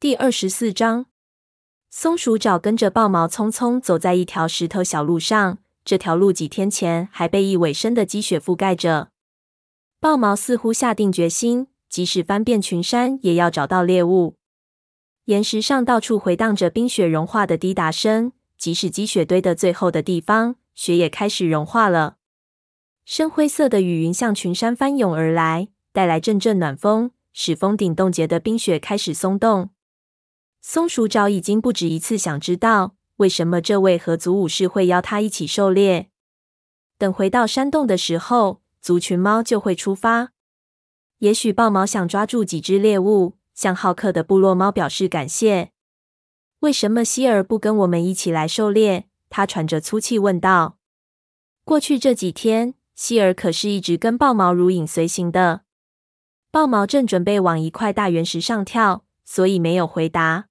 第二十四章，松鼠爪跟着豹毛匆匆走在一条石头小路上。这条路几天前还被一尾深的积雪覆盖着。豹毛似乎下定决心，即使翻遍群山，也要找到猎物。岩石上到处回荡着冰雪融化的滴答声，即使积雪堆得最厚的地方，雪也开始融化了。深灰色的雨云向群山翻涌而来，带来阵阵暖风，使峰顶冻结的冰雪开始松动。松鼠爪已经不止一次想知道，为什么这位河族武士会邀他一起狩猎。等回到山洞的时候，族群猫就会出发。也许豹毛想抓住几只猎物，向好客的部落猫表示感谢。为什么希尔不跟我们一起来狩猎？他喘着粗气问道。过去这几天，希尔可是一直跟豹毛如影随形的。豹毛正准备往一块大原石上跳，所以没有回答。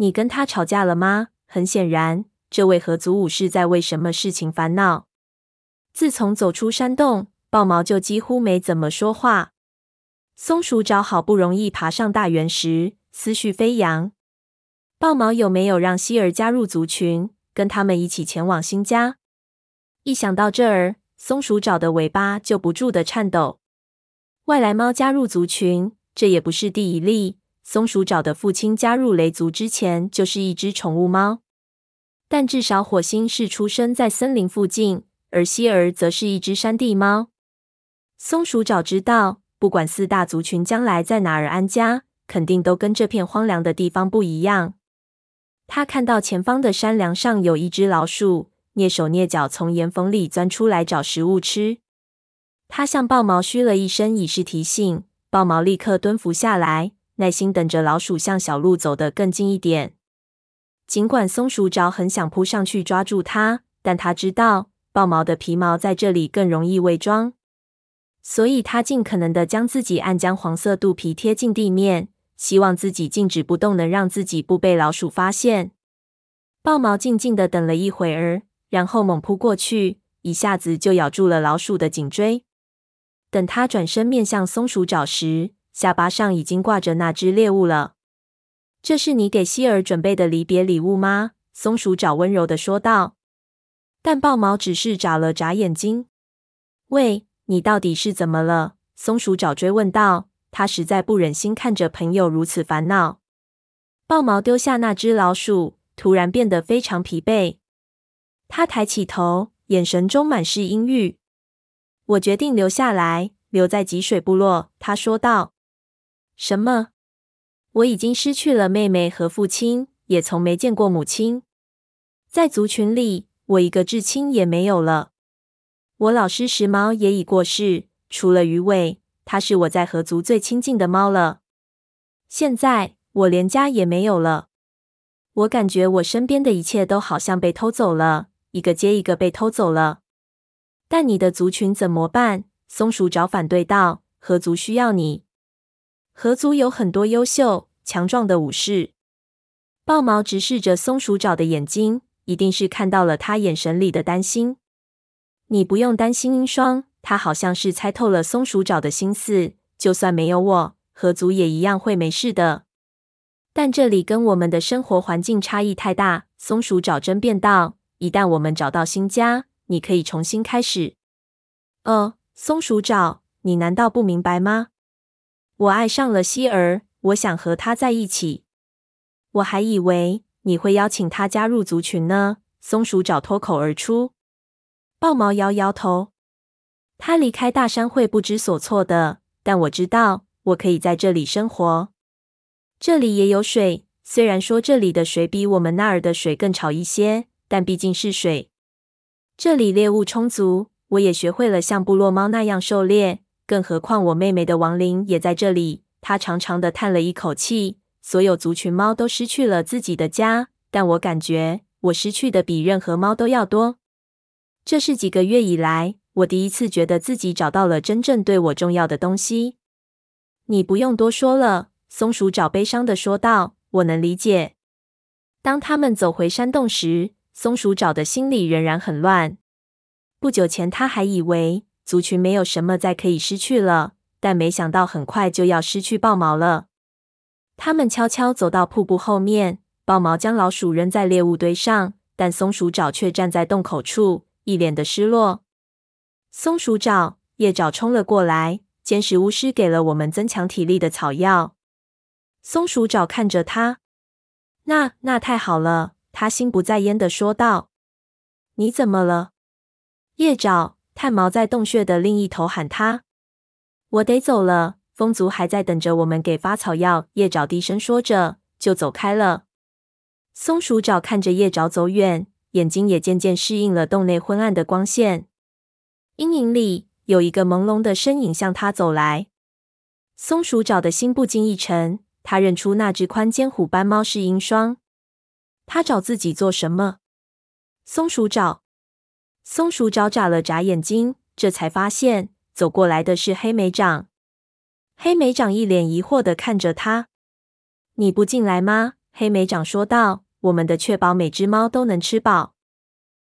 你跟他吵架了吗？很显然，这位合族武士在为什么事情烦恼。自从走出山洞，豹毛就几乎没怎么说话。松鼠爪好不容易爬上大圆石，思绪飞扬。豹毛有没有让希儿加入族群，跟他们一起前往新家？一想到这儿，松鼠爪的尾巴就不住地颤抖。外来猫加入族群，这也不是第一例。松鼠爪的父亲加入雷族之前就是一只宠物猫，但至少火星是出生在森林附近，而希儿则是一只山地猫。松鼠爪知道，不管四大族群将来在哪儿安家，肯定都跟这片荒凉的地方不一样。他看到前方的山梁上有一只老鼠，蹑手蹑脚从岩缝里钻出来找食物吃。他向豹毛嘘了一声，以示提醒。豹毛立刻蹲伏下来。耐心等着老鼠向小路走得更近一点。尽管松鼠爪很想扑上去抓住它，但它知道豹毛的皮毛在这里更容易伪装，所以它尽可能的将自己暗浆黄色肚皮贴近地面，希望自己静止不动，能让自己不被老鼠发现。豹毛静静的等了一会儿，然后猛扑过去，一下子就咬住了老鼠的颈椎。等它转身面向松鼠爪时，下巴上已经挂着那只猎物了。这是你给希尔准备的离别礼物吗？松鼠爪温柔地说道。但豹毛只是眨了眨眼睛。喂，你到底是怎么了？松鼠爪追问道。他实在不忍心看着朋友如此烦恼。豹毛丢下那只老鼠，突然变得非常疲惫。他抬起头，眼神中满是阴郁。我决定留下来，留在积水部落。他说道。什么？我已经失去了妹妹和父亲，也从没见过母亲。在族群里，我一个至亲也没有了。我老师时髦也已过世，除了鱼尾，它是我在河族最亲近的猫了。现在我连家也没有了。我感觉我身边的一切都好像被偷走了，一个接一个被偷走了。但你的族群怎么办？松鼠爪反对道：“河族需要你。”河族有很多优秀、强壮的武士。豹毛直视着松鼠爪的眼睛，一定是看到了他眼神里的担心。你不用担心，英霜。他好像是猜透了松鼠爪的心思。就算没有我，河族也一样会没事的。但这里跟我们的生活环境差异太大。松鼠爪争辩道：“一旦我们找到新家，你可以重新开始。”哦，松鼠爪，你难道不明白吗？我爱上了希儿，我想和她在一起。我还以为你会邀请她加入族群呢。松鼠爪脱口而出。豹毛摇摇头。他离开大山会不知所措的，但我知道我可以在这里生活。这里也有水，虽然说这里的水比我们那儿的水更潮一些，但毕竟是水。这里猎物充足，我也学会了像部落猫那样狩猎。更何况，我妹妹的亡灵也在这里。她长长的叹了一口气。所有族群猫都失去了自己的家，但我感觉我失去的比任何猫都要多。这是几个月以来，我第一次觉得自己找到了真正对我重要的东西。你不用多说了，松鼠爪悲伤的说道。我能理解。当他们走回山洞时，松鼠爪的心里仍然很乱。不久前，他还以为。族群没有什么再可以失去了，但没想到很快就要失去豹毛了。他们悄悄走到瀑布后面，豹毛将老鼠扔在猎物堆上，但松鼠爪却站在洞口处，一脸的失落。松鼠爪、叶爪冲了过来，坚石巫师给了我们增强体力的草药。松鼠爪看着他，那那太好了，他心不在焉的说道。你怎么了？叶爪、炭毛在洞穴的另一头喊他。我得走了。风族还在等着我们给发草药。叶爪低声说着，就走开了。松鼠爪看着叶爪走远，眼睛也渐渐适应了洞内昏暗的光线。阴影里有一个朦胧的身影向他走来。松鼠爪的心不禁一沉，他认出那只宽肩虎斑猫是鹰双。他找自己做什么？松鼠爪，松鼠爪眨了眨眼睛，这才发现走过来的是黑莓掌。黑莓长一脸疑惑的看着他：“你不进来吗？”黑莓长说道：“我们的确保每只猫都能吃饱。”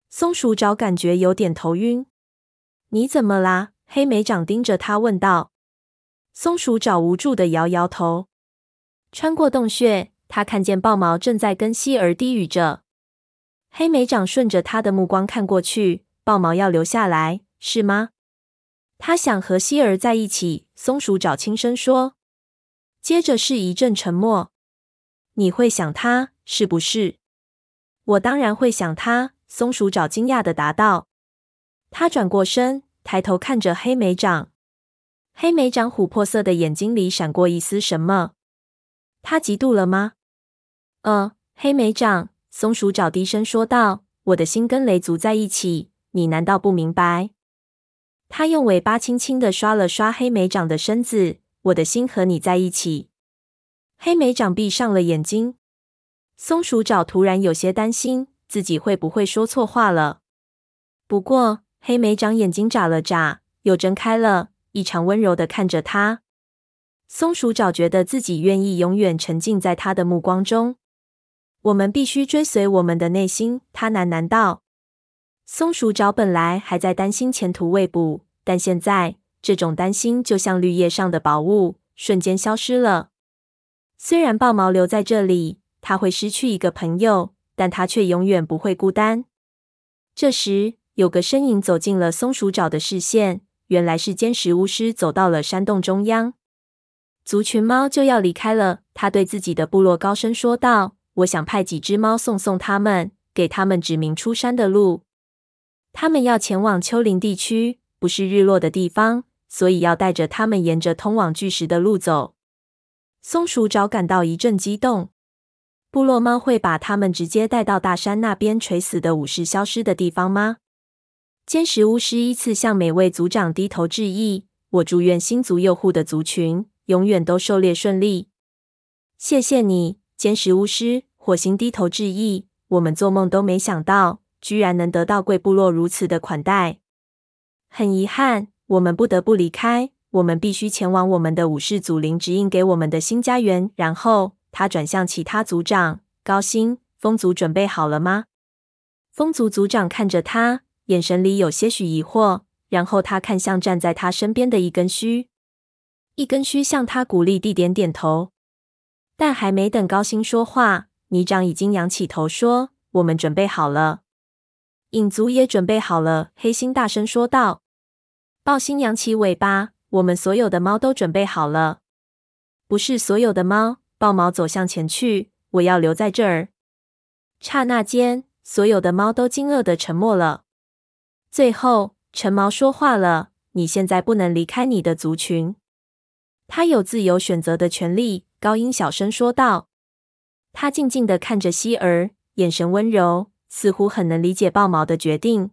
松鼠爪感觉有点头晕。“你怎么啦？”黑莓长盯着他问道。松鼠爪无助的摇摇头。穿过洞穴，他看见豹毛正在跟希儿低语着。黑莓长顺着他的目光看过去，豹毛要留下来，是吗？他想和希儿在一起，松鼠爪轻声说。接着是一阵沉默。你会想他，是不是？我当然会想他。松鼠爪惊讶地答道。他转过身，抬头看着黑莓长。黑莓长琥珀色的眼睛里闪过一丝什么。他嫉妒了吗？呃，黑莓长，松鼠爪低声说道。我的心跟雷族在一起，你难道不明白？他用尾巴轻轻的刷了刷黑莓长的身子。我的心和你在一起。黑莓长闭上了眼睛。松鼠爪突然有些担心自己会不会说错话了。不过黑莓长眼睛眨了眨，又睁开了，异常温柔的看着他。松鼠爪觉得自己愿意永远沉浸在他的目光中。我们必须追随我们的内心，他喃喃道。松鼠爪本来还在担心前途未卜，但现在这种担心就像绿叶上的薄雾，瞬间消失了。虽然豹毛留在这里，他会失去一个朋友，但他却永远不会孤单。这时，有个身影走进了松鼠爪的视线，原来是尖石巫师走到了山洞中央。族群猫就要离开了，他对自己的部落高声说道：“我想派几只猫送送他们，给他们指明出山的路。”他们要前往丘陵地区，不是日落的地方，所以要带着他们沿着通往巨石的路走。松鼠爪感到一阵激动。部落猫会把他们直接带到大山那边垂死的武士消失的地方吗？坚石巫师依次向每位族长低头致意。我祝愿新族幼护的族群永远都狩猎顺利。谢谢你，坚石巫师。火星低头致意。我们做梦都没想到。居然能得到贵部落如此的款待，很遗憾，我们不得不离开。我们必须前往我们的武士祖灵指引给我们的新家园。然后他转向其他族长，高星，风族准备好了吗？风族族长看着他，眼神里有些许疑惑。然后他看向站在他身边的一根须，一根须向他鼓励地点点头。但还没等高星说话，泥长已经仰起头说：“我们准备好了。”影族也准备好了，黑心大声说道。豹星扬起尾巴，我们所有的猫都准备好了。不是所有的猫。豹毛走向前去，我要留在这儿。刹那间，所有的猫都惊愕的沉默了。最后，橙毛说话了：“你现在不能离开你的族群。他有自由选择的权利。”高音小声说道。他静静地看着希儿，眼神温柔。似乎很能理解豹毛的决定。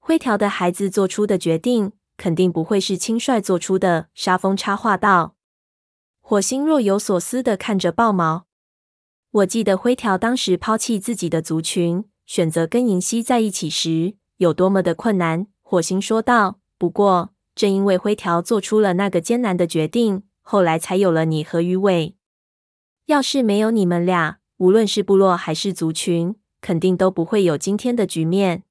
灰条的孩子做出的决定，肯定不会是轻率做出的。沙风插话道。火星若有所思地看着豹毛。我记得灰条当时抛弃自己的族群，选择跟银溪在一起时，有多么的困难。火星说道。不过，正因为灰条做出了那个艰难的决定，后来才有了你和鱼尾。要是没有你们俩，无论是部落还是族群，肯定都不会有今天的局面。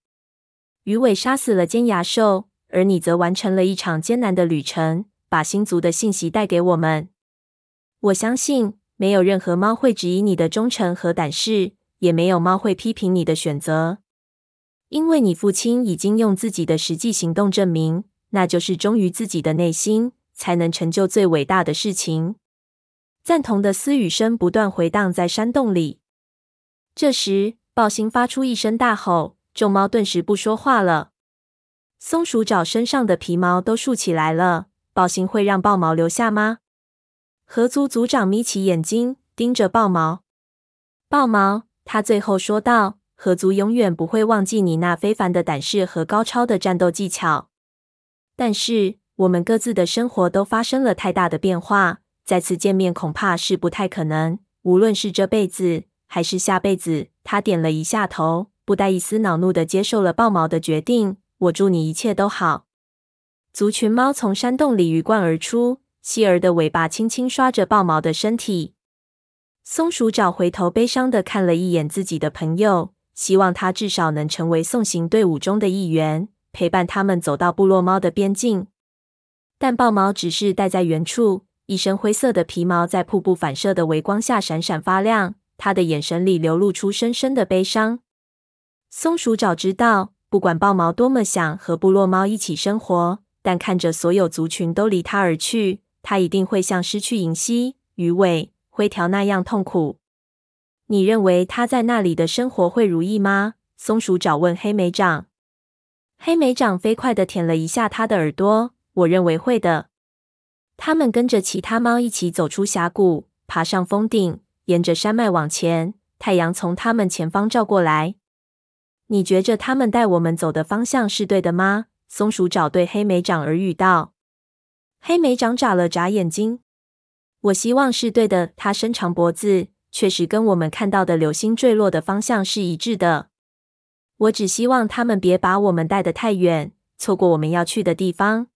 鱼尾杀死了尖牙兽，而你则完成了一场艰难的旅程，把星族的信息带给我们。我相信没有任何猫会质疑你的忠诚和胆识，也没有猫会批评你的选择，因为你父亲已经用自己的实际行动证明，那就是忠于自己的内心，才能成就最伟大的事情。赞同的私语声不断回荡在山洞里。这时，豹星发出一声大吼，众猫顿时不说话了。松鼠爪身上的皮毛都竖起来了。豹星会让豹毛留下吗？河族族长眯起眼睛，盯着豹毛。豹毛，他最后说道：“河族永远不会忘记你那非凡的胆识和高超的战斗技巧。但是，我们各自的生活都发生了太大的变化，再次见面恐怕是不太可能。无论是这辈子还是下辈子。”他点了一下头，不带一丝恼怒的接受了豹毛的决定。我祝你一切都好。族群猫从山洞里鱼贯而出。希儿的尾巴轻轻刷着豹毛的身体。松鼠爪回头悲伤的看了一眼自己的朋友，希望他至少能成为送行队伍中的一员，陪伴他们走到部落猫的边境。但豹毛只是待在原处，一身灰色的皮毛在瀑布反射的微光下闪闪发亮。他的眼神里流露出深深的悲伤。松鼠爪知道，不管豹毛多么想和部落猫一起生活，但看着所有族群都离他而去。他一定会像失去银蜥、鱼尾、灰条那样痛苦。你认为他在那里的生活会如意吗？松鼠爪问黑莓长。黑莓长飞快地舔了一下他的耳朵。我认为会的。他们跟着其他猫一起走出峡谷，爬上峰顶，沿着山脉往前。太阳从他们前方照过来。你觉着他们带我们走的方向是对的吗？松鼠爪对黑莓长耳语道。黑莓长眨了眨眼睛，我希望是对的。它伸长脖子，确实跟我们看到的流星坠落的方向是一致的。我只希望他们别把我们带得太远，错过我们要去的地方。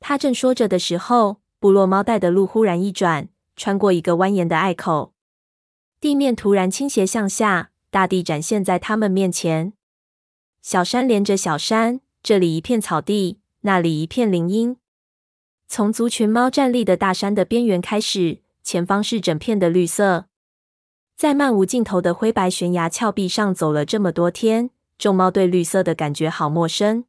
他正说着的时候，部落猫带的路忽然一转，穿过一个蜿蜒的隘口，地面突然倾斜向下，大地展现在他们面前。小山连着小山，这里一片草地，那里一片林荫。从族群猫站立的大山的边缘开始，前方是整片的绿色。在漫无尽头的灰白悬崖峭壁上走了这么多天，众猫对绿色的感觉好陌生。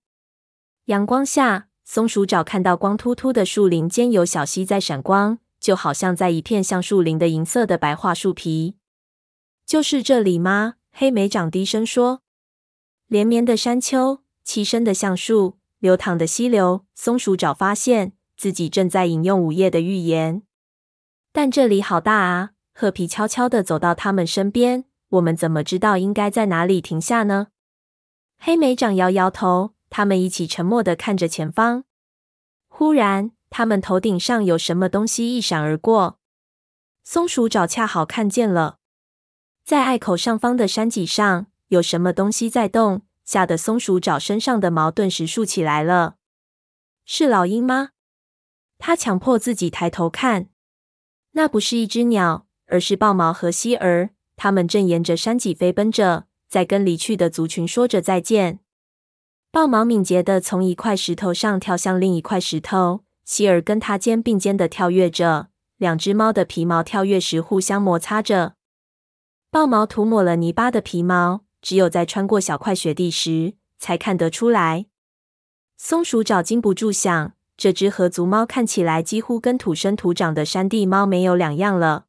阳光下，松鼠爪看到光秃秃的树林间有小溪在闪光，就好像在一片橡树林的银色的白桦树皮。就是这里吗？黑莓长低声说。连绵的山丘，栖身的橡树，流淌的溪流。松鼠爪发现。自己正在引用午夜的预言，但这里好大啊！褐皮悄悄地走到他们身边。我们怎么知道应该在哪里停下呢？黑莓长摇摇头。他们一起沉默的看着前方。忽然，他们头顶上有什么东西一闪而过。松鼠爪恰好看见了，在隘口上方的山脊上有什么东西在动，吓得松鼠爪身上的毛顿时竖起来了。是老鹰吗？他强迫自己抬头看，那不是一只鸟，而是豹毛和希儿。他们正沿着山脊飞奔着，在跟离去的族群说着再见。豹毛敏捷地从一块石头上跳向另一块石头，希儿跟他肩并肩地跳跃着。两只猫的皮毛跳跃时互相摩擦着。豹毛涂抹了泥巴的皮毛，只有在穿过小块雪地时才看得出来。松鼠爪禁不住想。这只河族猫看起来几乎跟土生土长的山地猫没有两样了。